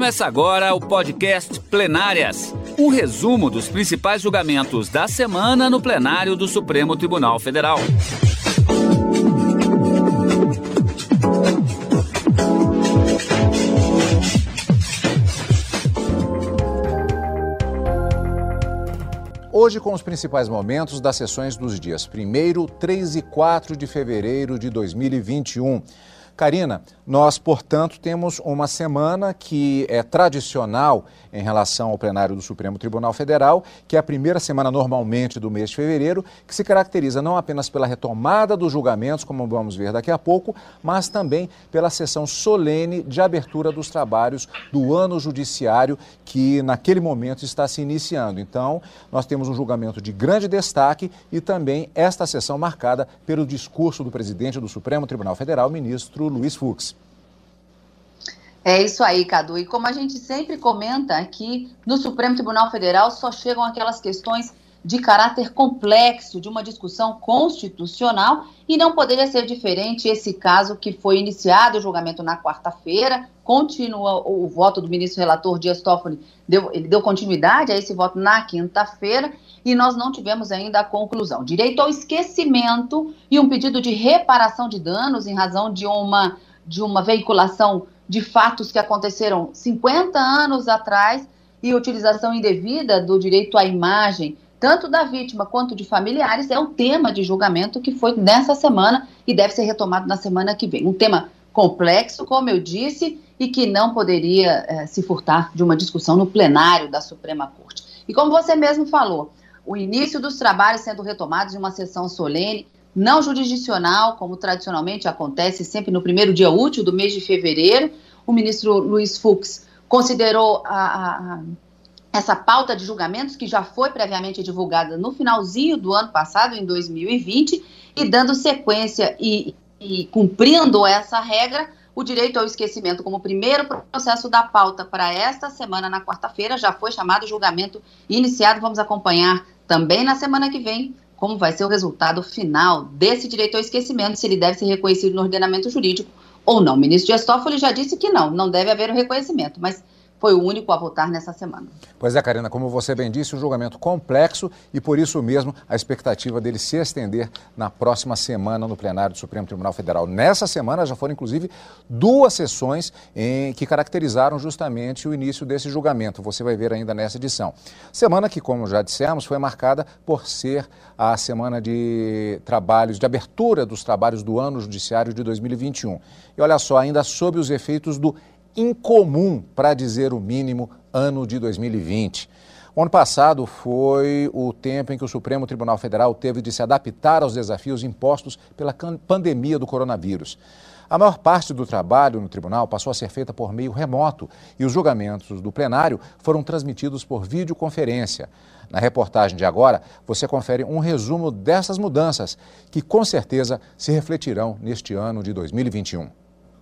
Começa agora o podcast Plenárias um resumo dos principais julgamentos da semana no plenário do Supremo Tribunal Federal. Hoje, com os principais momentos das sessões dos dias 1, 3 e 4 de fevereiro de 2021. Karina, nós, portanto, temos uma semana que é tradicional em relação ao plenário do Supremo Tribunal Federal, que é a primeira semana normalmente do mês de fevereiro, que se caracteriza não apenas pela retomada dos julgamentos, como vamos ver daqui a pouco, mas também pela sessão solene de abertura dos trabalhos do ano judiciário, que naquele momento está se iniciando. Então, nós temos um julgamento de grande destaque e também esta sessão marcada pelo discurso do presidente do Supremo Tribunal Federal, ministro Luiz Fux. É isso aí, Cadu. E como a gente sempre comenta aqui, no Supremo Tribunal Federal só chegam aquelas questões de caráter complexo, de uma discussão constitucional, e não poderia ser diferente esse caso que foi iniciado o julgamento na quarta-feira, continua o, voto do ministro relator Dias Toffoli, deu, ele deu continuidade a esse voto na quinta-feira, e nós não tivemos ainda a conclusão. Direito ao esquecimento e um pedido de reparação de danos em razão de uma, de uma veiculação de fatos que aconteceram 50 anos atrás e utilização indevida do direito à imagem, tanto da vítima quanto de familiares, é um tema de julgamento que foi nessa semana e deve ser retomado na semana que vem. Um tema complexo, como eu disse, e que não poderia eh, se furtar de uma discussão no plenário da Suprema Corte. E como você mesmo falou, o início dos trabalhos sendo retomados em uma sessão solene, não jurisdicional, como tradicionalmente acontece sempre no primeiro dia útil do mês de fevereiro. O ministro Luiz Fux considerou a, a, essa pauta de julgamentos, que já foi previamente divulgada no finalzinho do ano passado, em 2020, e dando sequência e, e cumprindo essa regra, o direito ao esquecimento como primeiro processo da pauta para esta semana, na quarta-feira, já foi chamado julgamento iniciado. Vamos acompanhar também na semana que vem como vai ser o resultado final desse direito ao esquecimento, se ele deve ser reconhecido no ordenamento jurídico ou não. O ministro Dias Toffoli já disse que não, não deve haver o reconhecimento, mas foi o único a votar nessa semana. Pois é, Karina, como você bem disse, um julgamento complexo e por isso mesmo a expectativa dele se estender na próxima semana no plenário do Supremo Tribunal Federal. Nessa semana já foram inclusive duas sessões em que caracterizaram justamente o início desse julgamento. Você vai ver ainda nessa edição. Semana que, como já dissemos, foi marcada por ser a semana de trabalhos, de abertura dos trabalhos do ano judiciário de 2021. E olha só, ainda sob os efeitos do incomum, para dizer o mínimo, ano de 2020. O ano passado foi o tempo em que o Supremo Tribunal Federal teve de se adaptar aos desafios impostos pela pandemia do coronavírus. A maior parte do trabalho no tribunal passou a ser feita por meio remoto e os julgamentos do plenário foram transmitidos por videoconferência. Na reportagem de agora, você confere um resumo dessas mudanças que com certeza se refletirão neste ano de 2021.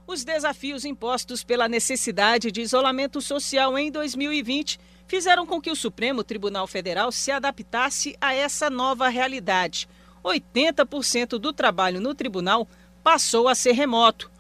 Os desafios impostos pela necessidade de isolamento social em 2020 fizeram com que o Supremo Tribunal Federal se adaptasse a essa nova realidade. 80% do trabalho no tribunal passou a ser remoto.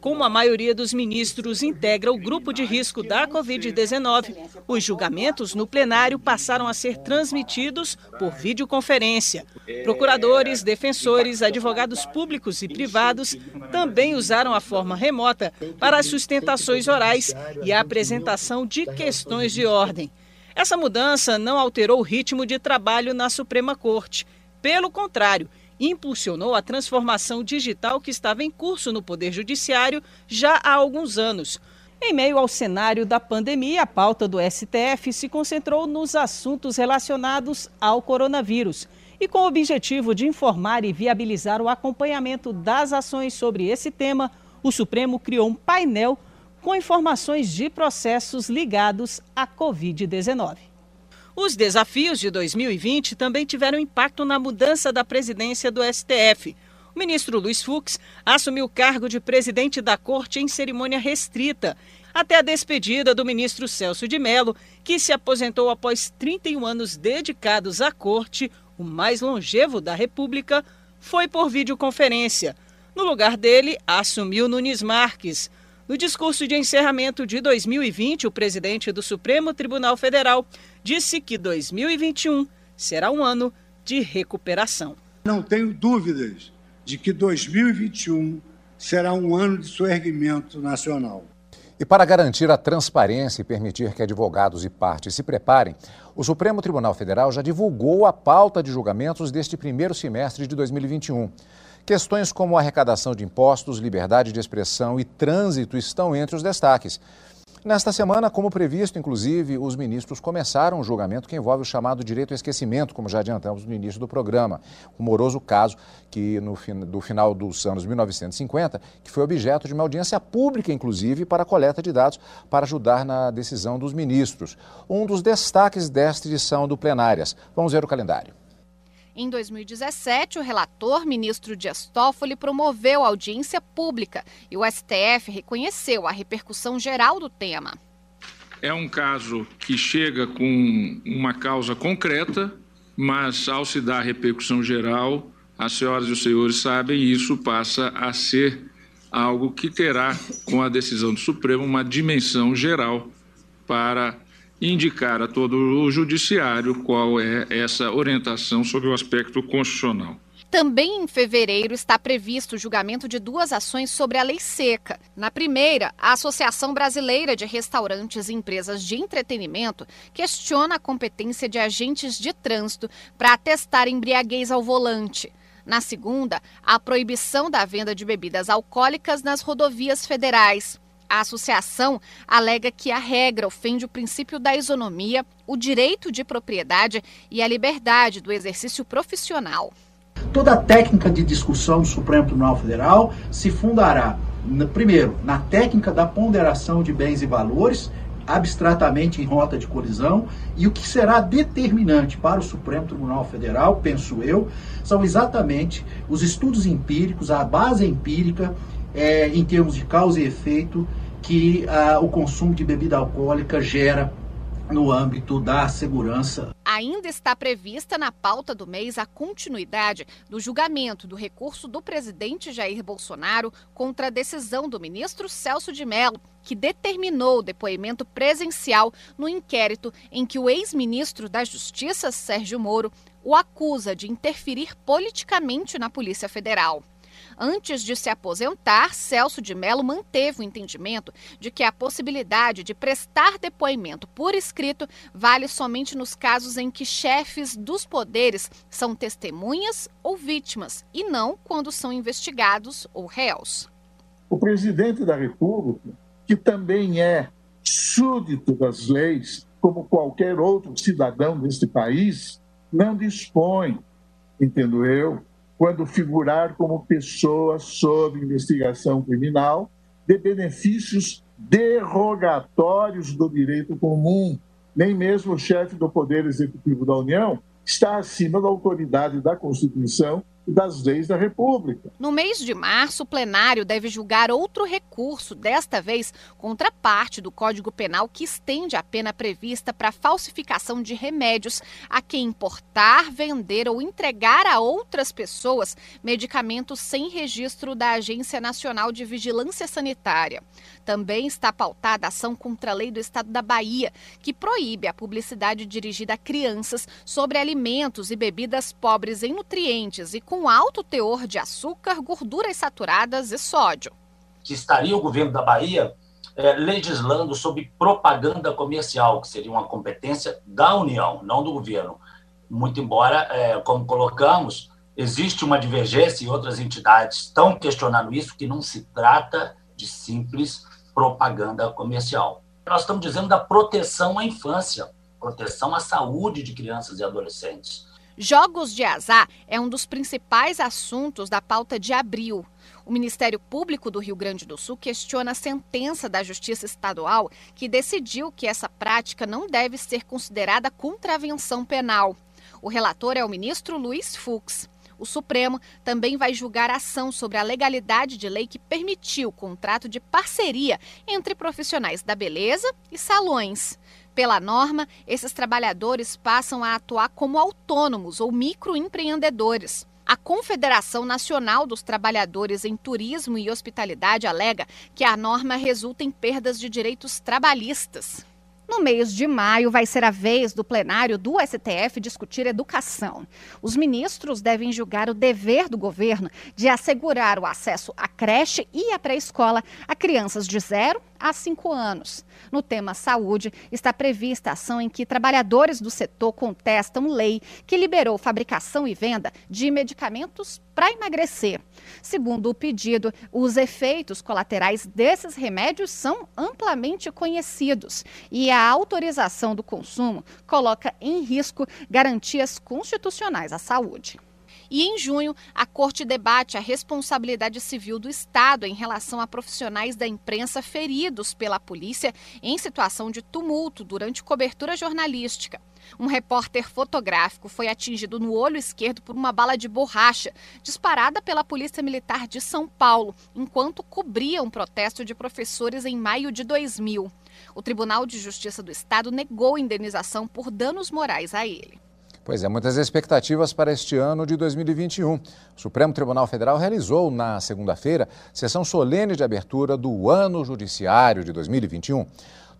Como a maioria dos ministros integra o grupo de risco da Covid-19, os julgamentos no plenário passaram a ser transmitidos por videoconferência. Procuradores, defensores, advogados públicos e privados também usaram a forma remota para as sustentações orais e a apresentação de questões de ordem. Essa mudança não alterou o ritmo de trabalho na Suprema Corte. Pelo contrário, impulsionou a transformação digital que estava em curso no Poder Judiciário já há alguns anos. Em meio ao cenário da pandemia, a pauta do STF se concentrou nos assuntos relacionados ao coronavírus. E com o objetivo de informar e viabilizar o acompanhamento das ações sobre esse tema, o Supremo criou um painel com informações de processos ligados à Covid-19. Os desafios de 2020 também tiveram impacto na mudança da presidência do STF. O ministro Luiz Fux assumiu o cargo de presidente da corte em cerimônia restrita, até a despedida do ministro Celso de Mello, que se aposentou após 31 anos dedicados à corte, o mais longevo da República, foi por videoconferência. No lugar dele, assumiu Nunes Marques. No discurso de encerramento de 2020, o presidente do Supremo Tribunal Federal disse que 2021 será um ano de recuperação. Não tenho dúvidas de que 2021 será um ano de soerguimento nacional. E para garantir a transparência e permitir que advogados e partes se preparem, o Supremo Tribunal Federal já divulgou a pauta de julgamentos deste primeiro semestre de 2021. Questões como arrecadação de impostos, liberdade de expressão e trânsito estão entre os destaques. Nesta semana, como previsto, inclusive, os ministros começaram um julgamento que envolve o chamado direito ao esquecimento, como já adiantamos no início do programa. O moroso caso que no, do final dos anos 1950, que foi objeto de uma audiência pública, inclusive, para coleta de dados para ajudar na decisão dos ministros. Um dos destaques desta edição do Plenárias. Vamos ver o calendário. Em 2017, o relator, ministro Dias Toffoli, promoveu audiência pública e o STF reconheceu a repercussão geral do tema. É um caso que chega com uma causa concreta, mas ao se dar repercussão geral, as senhoras e os senhores sabem, isso passa a ser algo que terá, com a decisão do Supremo, uma dimensão geral para indicar a todo o judiciário qual é essa orientação sobre o aspecto constitucional. Também em fevereiro está previsto o julgamento de duas ações sobre a lei seca. Na primeira, a Associação Brasileira de Restaurantes e Empresas de Entretenimento questiona a competência de agentes de trânsito para atestar embriaguez ao volante. Na segunda, a proibição da venda de bebidas alcoólicas nas rodovias federais. A associação alega que a regra ofende o princípio da isonomia, o direito de propriedade e a liberdade do exercício profissional. Toda a técnica de discussão do Supremo Tribunal Federal se fundará, primeiro, na técnica da ponderação de bens e valores, abstratamente em rota de colisão, e o que será determinante para o Supremo Tribunal Federal, penso eu, são exatamente os estudos empíricos, a base empírica é, em termos de causa e efeito que ah, o consumo de bebida alcoólica gera no âmbito da segurança. Ainda está prevista na pauta do mês a continuidade do julgamento do recurso do presidente Jair Bolsonaro contra a decisão do ministro Celso de Mello, que determinou o depoimento presencial no inquérito em que o ex-ministro da Justiça, Sérgio Moro, o acusa de interferir politicamente na Polícia Federal. Antes de se aposentar, Celso de Mello manteve o entendimento de que a possibilidade de prestar depoimento por escrito vale somente nos casos em que chefes dos poderes são testemunhas ou vítimas, e não quando são investigados ou réus. O presidente da República, que também é súdito das leis, como qualquer outro cidadão deste país, não dispõe, entendo eu, quando figurar como pessoa sob investigação criminal de benefícios derrogatórios do direito comum. Nem mesmo o chefe do Poder Executivo da União está acima da autoridade da Constituição das leis da República. No mês de março, o plenário deve julgar outro recurso, desta vez contra parte do Código Penal que estende a pena prevista para falsificação de remédios a quem importar, vender ou entregar a outras pessoas medicamentos sem registro da Agência Nacional de Vigilância Sanitária. Também está pautada a ação contra a lei do Estado da Bahia, que proíbe a publicidade dirigida a crianças sobre alimentos e bebidas pobres em nutrientes e com com alto teor de açúcar, gorduras saturadas e sódio. Que estaria o governo da Bahia é, legislando sobre propaganda comercial, que seria uma competência da União, não do governo. Muito embora, é, como colocamos, existe uma divergência e outras entidades estão questionando isso, que não se trata de simples propaganda comercial. Nós estamos dizendo da proteção à infância, proteção à saúde de crianças e adolescentes. Jogos de azar é um dos principais assuntos da pauta de abril. O Ministério Público do Rio Grande do Sul questiona a sentença da Justiça Estadual que decidiu que essa prática não deve ser considerada contravenção penal. O relator é o ministro Luiz Fux. O Supremo também vai julgar a ação sobre a legalidade de lei que permitiu o contrato de parceria entre profissionais da beleza e salões. Pela norma, esses trabalhadores passam a atuar como autônomos ou microempreendedores. A Confederação Nacional dos Trabalhadores em Turismo e Hospitalidade alega que a norma resulta em perdas de direitos trabalhistas. No mês de maio, vai ser a vez do plenário do STF discutir educação. Os ministros devem julgar o dever do governo de assegurar o acesso à creche e à pré-escola a crianças de 0 a 5 anos. No tema saúde, está prevista a ação em que trabalhadores do setor contestam lei que liberou fabricação e venda de medicamentos para emagrecer. Segundo o pedido, os efeitos colaterais desses remédios são amplamente conhecidos e a autorização do consumo coloca em risco garantias constitucionais à saúde. E em junho, a Corte debate a responsabilidade civil do Estado em relação a profissionais da imprensa feridos pela polícia em situação de tumulto durante cobertura jornalística. Um repórter fotográfico foi atingido no olho esquerdo por uma bala de borracha disparada pela Polícia Militar de São Paulo, enquanto cobria um protesto de professores em maio de 2000. O Tribunal de Justiça do Estado negou indenização por danos morais a ele. Pois é, muitas expectativas para este ano de 2021. O Supremo Tribunal Federal realizou na segunda-feira sessão solene de abertura do Ano Judiciário de 2021.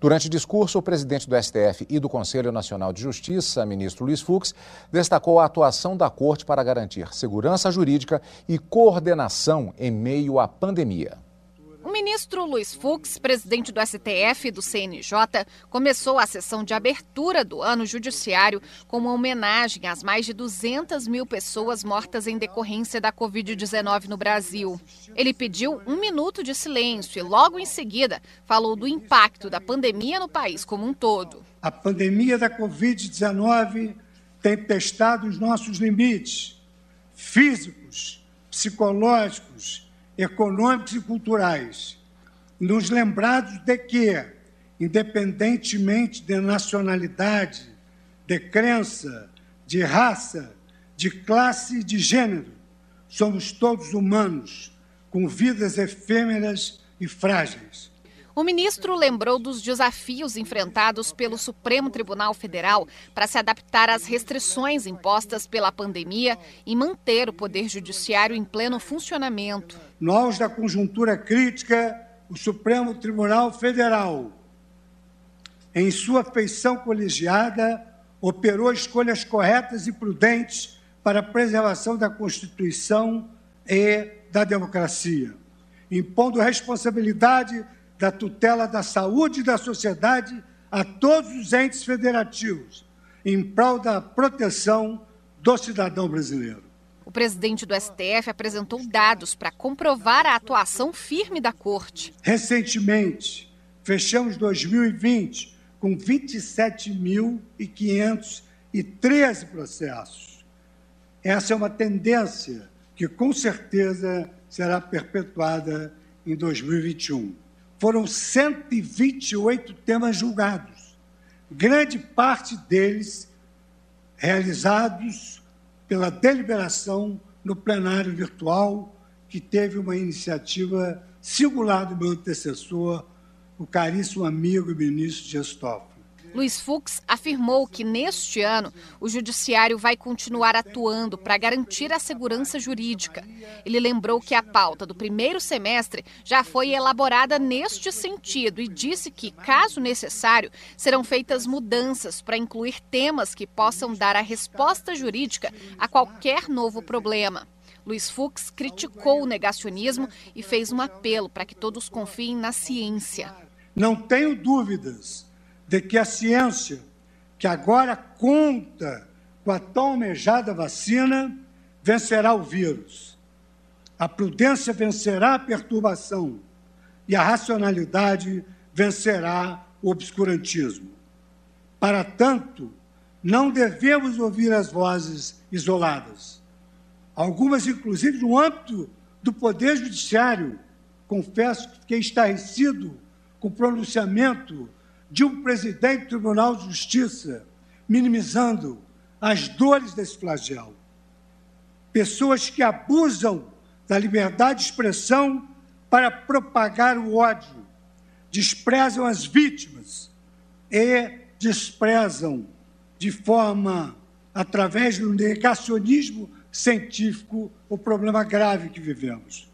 Durante discurso, o presidente do STF e do Conselho Nacional de Justiça, ministro Luiz Fux, destacou a atuação da Corte para garantir segurança jurídica e coordenação em meio à pandemia. O ministro Luiz Fux, presidente do STF e do CNJ, começou a sessão de abertura do ano judiciário com uma homenagem às mais de 200 mil pessoas mortas em decorrência da Covid-19 no Brasil. Ele pediu um minuto de silêncio e, logo em seguida, falou do impacto da pandemia no país como um todo. A pandemia da Covid-19 tem testado os nossos limites físicos, psicológicos econômicos e culturais, nos lembrados de que, independentemente de nacionalidade, de crença, de raça, de classe e de gênero, somos todos humanos, com vidas efêmeras e frágeis. O ministro lembrou dos desafios enfrentados pelo Supremo Tribunal Federal para se adaptar às restrições impostas pela pandemia e manter o Poder Judiciário em pleno funcionamento. Auge da conjuntura crítica, o Supremo Tribunal Federal, em sua feição colegiada, operou escolhas corretas e prudentes para a preservação da Constituição e da democracia, impondo responsabilidade da tutela da saúde e da sociedade a todos os entes federativos, em prol da proteção do cidadão brasileiro. O presidente do STF apresentou dados para comprovar a atuação firme da Corte. Recentemente, fechamos 2020 com 27.513 processos. Essa é uma tendência que, com certeza, será perpetuada em 2021 foram 128 temas julgados, grande parte deles realizados pela deliberação no plenário virtual, que teve uma iniciativa singular do meu antecessor, o caríssimo amigo e ministro Dias. Luiz Fux afirmou que neste ano o judiciário vai continuar atuando para garantir a segurança jurídica. Ele lembrou que a pauta do primeiro semestre já foi elaborada neste sentido e disse que, caso necessário, serão feitas mudanças para incluir temas que possam dar a resposta jurídica a qualquer novo problema. Luiz Fux criticou o negacionismo e fez um apelo para que todos confiem na ciência. Não tenho dúvidas de que a ciência, que agora conta com a tão almejada vacina, vencerá o vírus. A prudência vencerá a perturbação e a racionalidade vencerá o obscurantismo. Para tanto, não devemos ouvir as vozes isoladas. Algumas, inclusive, no âmbito do Poder Judiciário. Confesso que fiquei estarrecido com o pronunciamento de um presidente do Tribunal de Justiça minimizando as dores desse flagelo. Pessoas que abusam da liberdade de expressão para propagar o ódio, desprezam as vítimas e desprezam de forma, através do negacionismo científico o problema grave que vivemos.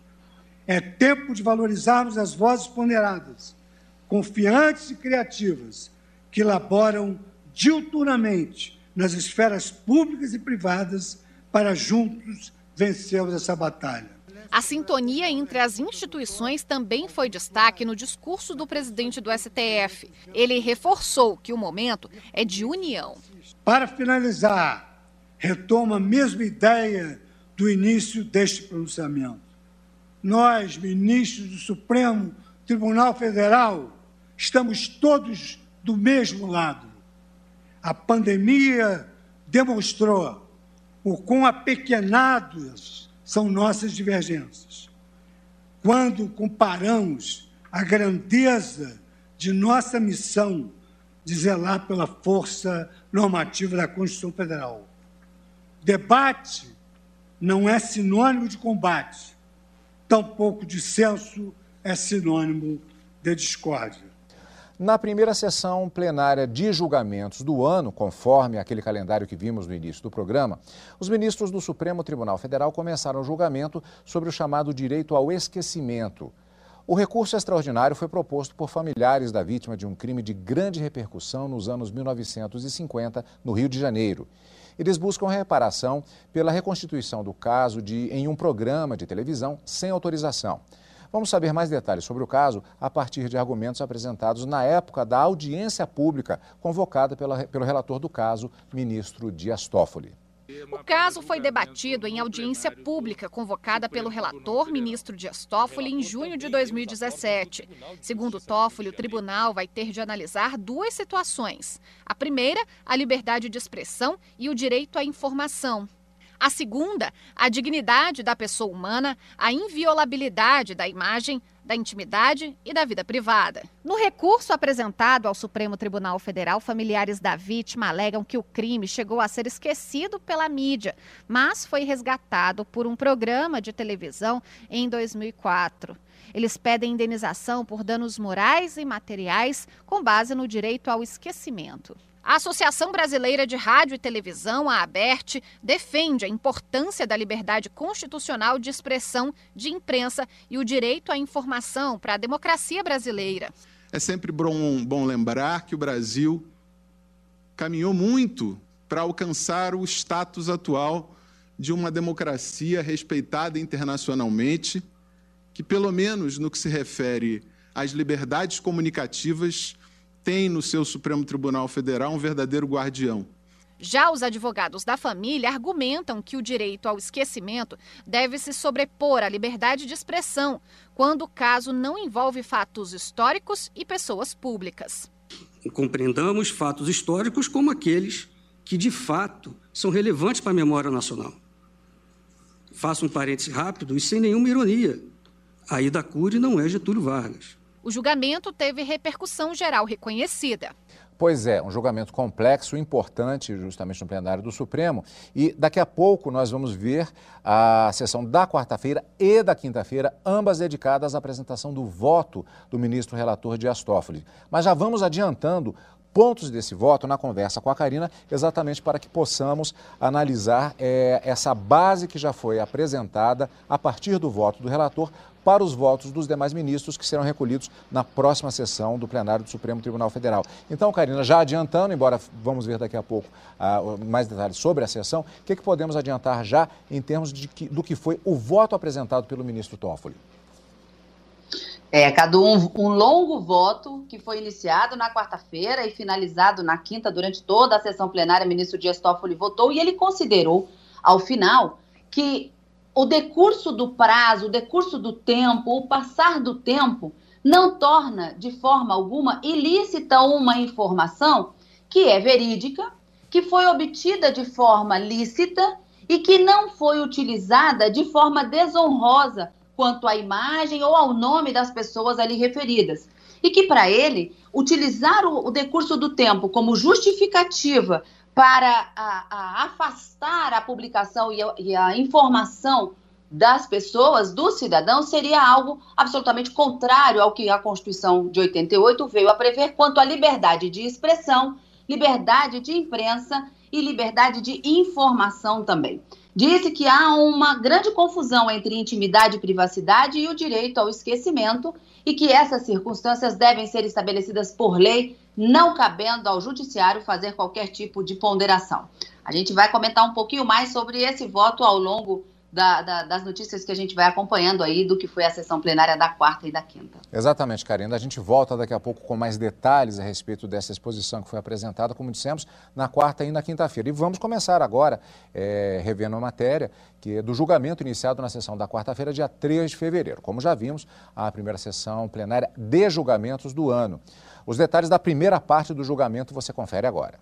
É tempo de valorizarmos as vozes ponderadas, confiantes e criativas, que laboram diuturnamente nas esferas públicas e privadas para juntos vencermos essa batalha. A sintonia entre as instituições também foi destaque no discurso do presidente do STF. Ele reforçou que o momento é de união. Para finalizar, retoma a mesma ideia do início deste pronunciamento. Nós, ministros do Supremo Tribunal Federal, estamos todos do mesmo lado. A pandemia demonstrou o quão apequenados são nossas divergências. Quando comparamos a grandeza de nossa missão de zelar pela força normativa da Constituição Federal. Debate não é sinônimo de combate, tampouco dissenso é sinônimo de discórdia. Na primeira sessão plenária de julgamentos do ano, conforme aquele calendário que vimos no início do programa, os ministros do Supremo Tribunal Federal começaram o julgamento sobre o chamado direito ao esquecimento. O recurso extraordinário foi proposto por familiares da vítima de um crime de grande repercussão nos anos 1950, no Rio de Janeiro. Eles buscam reparação pela reconstituição do caso de, em um programa de televisão sem autorização. Vamos saber mais detalhes sobre o caso a partir de argumentos apresentados na época da audiência pública convocada pela, pelo relator do caso, ministro Dias Toffoli. O caso foi debatido em audiência pública convocada pelo relator, ministro Dias Toffoli, em junho de 2017. Segundo Toffoli, o tribunal vai ter de analisar duas situações. A primeira, a liberdade de expressão e o direito à informação. A segunda, a dignidade da pessoa humana, a inviolabilidade da imagem, da intimidade e da vida privada. No recurso apresentado ao Supremo Tribunal Federal, familiares da vítima alegam que o crime chegou a ser esquecido pela mídia, mas foi resgatado por um programa de televisão em 2004. Eles pedem indenização por danos morais e materiais com base no direito ao esquecimento. A Associação Brasileira de Rádio e Televisão, a ABERT, defende a importância da liberdade constitucional de expressão de imprensa e o direito à informação para a democracia brasileira. É sempre bom, bom lembrar que o Brasil caminhou muito para alcançar o status atual de uma democracia respeitada internacionalmente, que, pelo menos no que se refere às liberdades comunicativas, tem no seu Supremo Tribunal Federal um verdadeiro guardião. Já os advogados da família argumentam que o direito ao esquecimento deve se sobrepor à liberdade de expressão, quando o caso não envolve fatos históricos e pessoas públicas. Compreendamos fatos históricos como aqueles que, de fato, são relevantes para a memória nacional. Faço um parêntese rápido e sem nenhuma ironia. A Ida Cury não é Getúlio Vargas. O julgamento teve repercussão geral reconhecida. Pois é, um julgamento complexo, importante, justamente no plenário do Supremo. E daqui a pouco nós vamos ver a sessão da quarta-feira e da quinta-feira, ambas dedicadas à apresentação do voto do ministro relator Dias Toffoli. Mas já vamos adiantando pontos desse voto na conversa com a Karina, exatamente para que possamos analisar é, essa base que já foi apresentada a partir do voto do relator para os votos dos demais ministros que serão recolhidos na próxima sessão do plenário do Supremo Tribunal Federal. Então, Karina, já adiantando, embora vamos ver daqui a pouco uh, mais detalhes sobre a sessão, o que, que podemos adiantar já em termos de que, do que foi o voto apresentado pelo ministro Toffoli? É, Cadu, um, um longo voto que foi iniciado na quarta-feira e finalizado na quinta, durante toda a sessão plenária, o ministro Dias Toffoli votou e ele considerou, ao final, que o decurso do prazo, o decurso do tempo, o passar do tempo, não torna de forma alguma ilícita uma informação que é verídica, que foi obtida de forma lícita e que não foi utilizada de forma desonrosa quanto à imagem ou ao nome das pessoas ali referidas. E que, para ele, utilizar o, decurso do tempo como justificativa para a, a afastar a publicação e a, e a informação das pessoas, dos cidadãos, seria algo absolutamente contrário ao que a Constituição de 88 veio a prever quanto à liberdade de expressão, liberdade de imprensa e liberdade de informação também. disse que há uma grande confusão entre intimidade e privacidade e o direito ao esquecimento e que essas circunstâncias devem ser estabelecidas por lei, não cabendo ao judiciário fazer qualquer tipo de ponderação. A gente vai comentar um pouquinho mais sobre esse voto ao longo da, da, das notícias que a gente vai acompanhando aí do que foi a sessão plenária da quarta e da quinta. Exatamente, Karina. A gente volta daqui a pouco com mais detalhes a respeito dessa exposição que foi apresentada, como dissemos, na quarta e na quinta-feira. E vamos começar agora, é, revendo a matéria, que é do julgamento iniciado na sessão da quarta-feira, dia 3 de fevereiro. Como já vimos, a primeira sessão plenária de julgamentos do ano. Os detalhes da primeira parte do julgamento você confere agora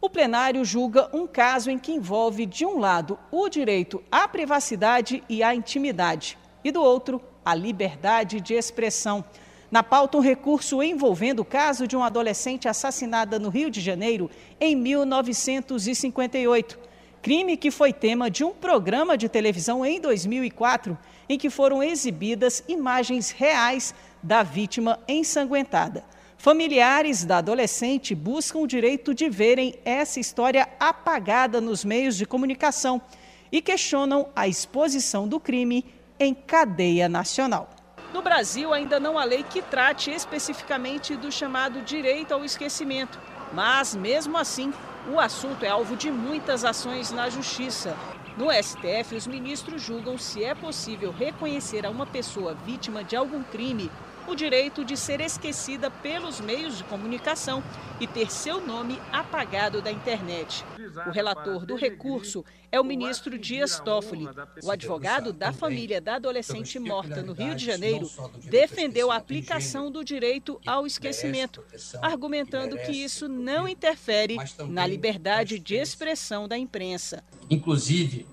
o plenário julga um caso em que envolve, de um lado, o direito à privacidade e à intimidade, e do outro, a liberdade de expressão. Na pauta, um recurso envolvendo o caso de uma adolescente assassinada no Rio de Janeiro em 1958. Crime que foi tema de um programa de televisão em 2004, em que foram exibidas imagens reais da vítima ensanguentada. Familiares da adolescente buscam o direito de verem essa história apagada nos meios de comunicação e questionam a exposição do crime em cadeia nacional. No Brasil, ainda não há lei que trate especificamente do chamado direito ao esquecimento, mas, mesmo assim, o assunto é alvo de muitas ações na Justiça. No STF, os ministros julgam se é possível reconhecer a uma pessoa vítima de algum crime o direito de ser esquecida pelos meios de comunicação e ter seu nome apagado da internet. O relator do recurso é o ministro Dias Toffoli. O advogado da família da adolescente morta no Rio de Janeiro defendeu a aplicação do direito ao esquecimento, argumentando que isso não interfere na liberdade de expressão da imprensa. Inclusive,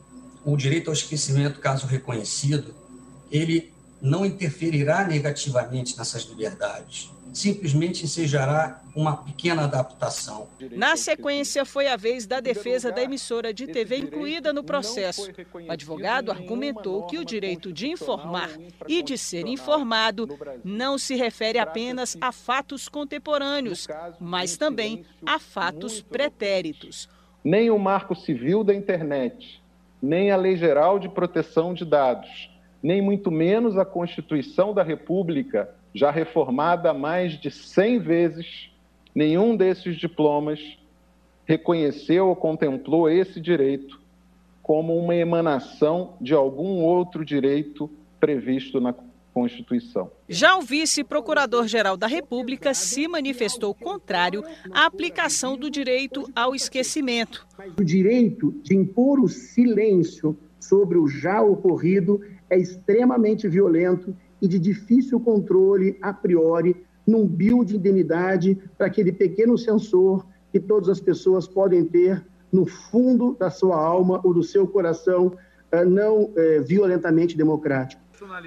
o direito ao esquecimento, caso reconhecido, ele não interferirá negativamente nessas liberdades. Simplesmente ensejará uma pequena adaptação. Na sequência, foi a vez da defesa da emissora de TV incluída no processo. O advogado argumentou que o direito de informar e de ser informado não se refere apenas a fatos contemporâneos, mas também a fatos pretéritos. Nem o Marco Civil da Internet, nem a Lei Geral de Proteção de Dados nem muito menos a Constituição da República, já reformada mais de 100 vezes, nenhum desses diplomas reconheceu ou contemplou esse direito como uma emanação de algum outro direito previsto na Constituição. Já o vice-procurador-geral da República se manifestou contrário à aplicação do direito ao esquecimento. O direito de impor o silêncio sobre o já ocorrido é extremamente violento e de difícil controle a priori num bio de indemnidade para aquele pequeno sensor que todas as pessoas podem ter no fundo da sua alma ou do seu coração eh, não é, violentamente democrático.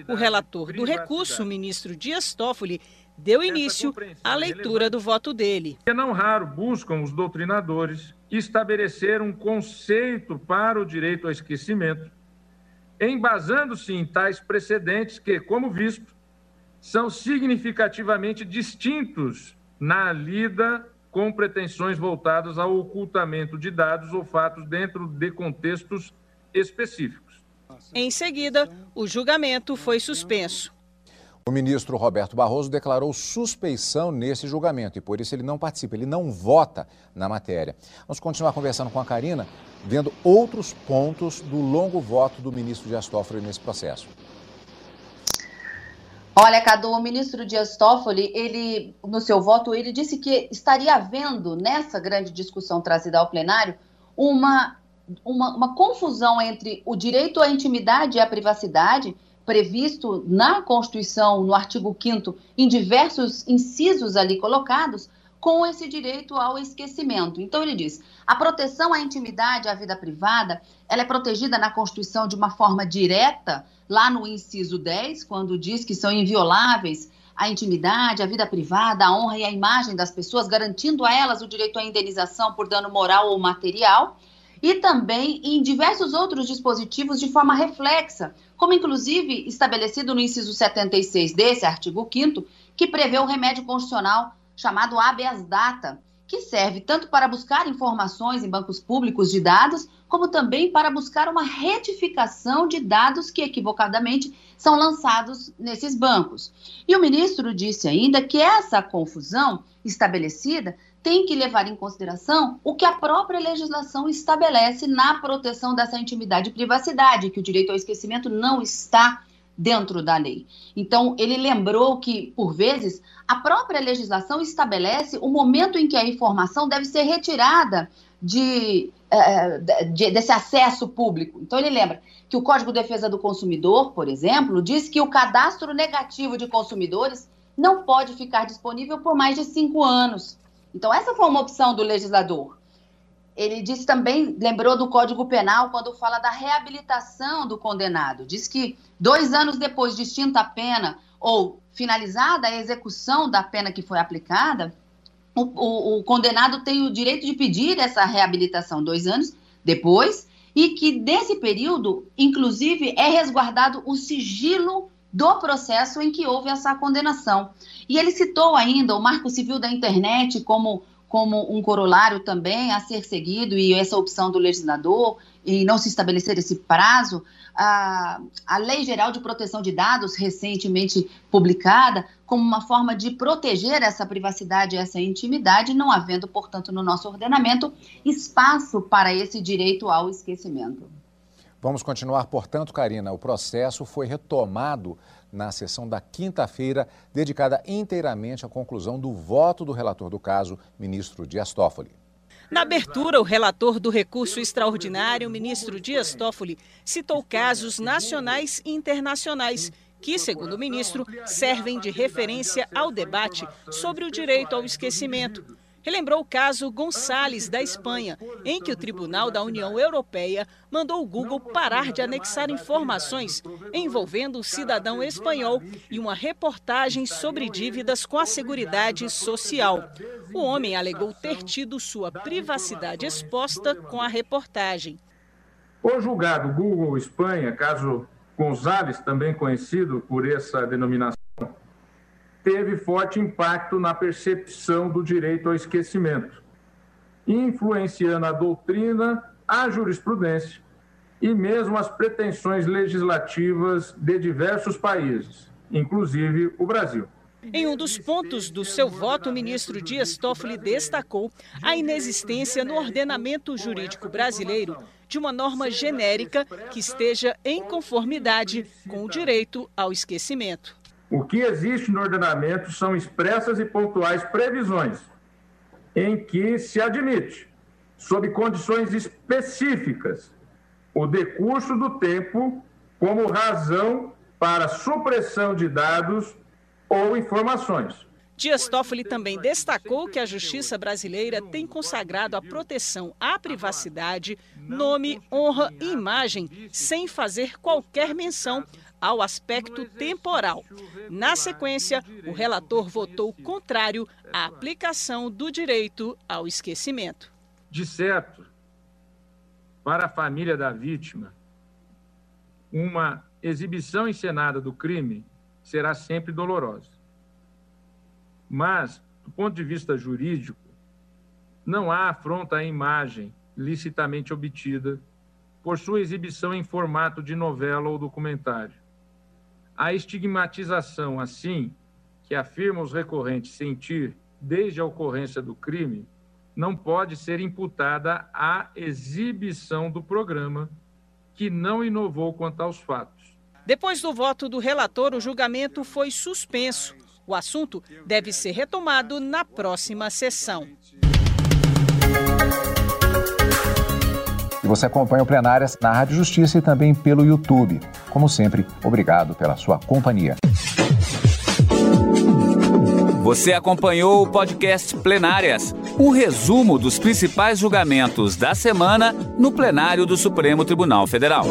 O relator do recurso, o ministro Dias Toffoli, deu início à leitura do voto dele. É não raro buscam os doutrinadores estabelecer um conceito para o direito ao esquecimento embasando-se em tais precedentes que, como visto, são significativamente distintos na lida com pretensões voltadas ao ocultamento de dados ou fatos dentro de contextos específicos. Em seguida, o julgamento foi suspenso. O ministro Roberto Barroso declarou suspeição nesse julgamento e por isso ele não participa, ele não vota na matéria. Vamos continuar conversando com a Karina, vendo outros pontos do longo voto do ministro Dias Toffoli nesse processo. Olha, Cadu, o ministro Dias Toffoli, ele, no seu voto, ele disse que estaria havendo, nessa grande discussão trazida ao plenário, uma, uma, uma confusão entre o direito à intimidade e à privacidade previsto na Constituição, no artigo 5 em diversos incisos ali colocados, com esse direito ao esquecimento. Então ele diz: a proteção à intimidade, à vida privada, ela é protegida na Constituição de uma forma direta, lá no inciso 10, quando diz que são invioláveis a intimidade, a vida privada, a honra e a imagem das pessoas, garantindo a elas o direito à indenização por dano moral ou material e também em diversos outros dispositivos de forma reflexa, como inclusive estabelecido no inciso 76 desse artigo 5 que prevê o remédio constitucional chamado habeas data, que serve tanto para buscar informações em bancos públicos de dados, como também para buscar uma retificação de dados que equivocadamente são lançados nesses bancos. E o ministro disse ainda que essa confusão estabelecida tem que levar em consideração o que a própria legislação estabelece na proteção dessa intimidade e privacidade, que o direito ao esquecimento não está dentro da lei. Então, ele lembrou que, por vezes, a própria legislação estabelece o momento em que a informação deve ser retirada de, eh, de, desse acesso público. Então, ele lembra que o Código de Defesa do Consumidor, por exemplo, diz que o cadastro negativo de consumidores não pode ficar disponível por mais de cinco anos. Então, essa foi uma opção do legislador. Ele disse também, lembrou do Código Penal, quando fala da reabilitação do condenado. Diz que dois anos depois de extinta a pena ou finalizada a execução da pena que foi aplicada, o, o, o condenado tem o direito de pedir essa reabilitação dois anos depois e que nesse período, inclusive, é resguardado o sigilo do processo em que houve essa condenação. E ele citou ainda o Marco Civil da Internet como, como um corolário também a ser seguido e essa opção do legislador e não se estabelecer esse prazo. A, a Lei Geral de Proteção de Dados, recentemente publicada, como uma forma de proteger essa privacidade essa intimidade, não havendo, portanto, no nosso ordenamento espaço para esse direito ao esquecimento. Vamos continuar, portanto, Karina. O processo foi retomado na sessão da quinta-feira, dedicada inteiramente à conclusão do voto do relator do caso, ministro Dias Toffoli. Na abertura, o relator do recurso extraordinário, ministro Dias Toffoli, citou casos nacionais e internacionais que, segundo o ministro, servem de referência ao debate sobre o direito ao esquecimento relembrou o caso Gonçalves, da Espanha, em que o Tribunal da União Europeia mandou o Google parar de anexar informações envolvendo o cidadão espanhol e uma reportagem sobre dívidas com a Seguridade Social. O homem alegou ter tido sua privacidade exposta com a reportagem. O julgado Google Espanha, caso Gonzales, também conhecido por essa denominação, teve forte impacto na percepção do direito ao esquecimento, influenciando a doutrina, a jurisprudência e mesmo as pretensões legislativas de diversos países, inclusive o Brasil. Em um dos pontos do seu voto, o ministro Dias Toffoli destacou a inexistência no ordenamento jurídico brasileiro de uma norma genérica que esteja em conformidade com o direito ao esquecimento. O que existe no ordenamento são expressas e pontuais previsões em que se admite, sob condições específicas, o decurso do tempo como razão para supressão de dados ou informações. Dias Toffoli também destacou que a justiça brasileira tem consagrado a proteção à privacidade, nome, honra e imagem, sem fazer qualquer menção ao aspecto temporal. Na sequência, o relator votou contrário à aplicação do direito ao esquecimento. De certo, para a família da vítima, uma exibição encenada do crime será sempre dolorosa. Mas, do ponto de vista jurídico, não há afronta à imagem licitamente obtida por sua exibição em formato de novela ou documentário. A estigmatização, assim, que afirma os recorrentes sentir desde a ocorrência do crime, não pode ser imputada à exibição do programa, que não inovou quanto aos fatos. Depois do voto do relator, o julgamento foi suspenso. O assunto deve ser retomado na próxima sessão. E você acompanha o Plenárias na Rádio Justiça e também pelo YouTube. Como sempre, obrigado pela sua companhia. Você acompanhou o podcast Plenárias, um resumo dos principais julgamentos da semana no plenário do Supremo Tribunal Federal.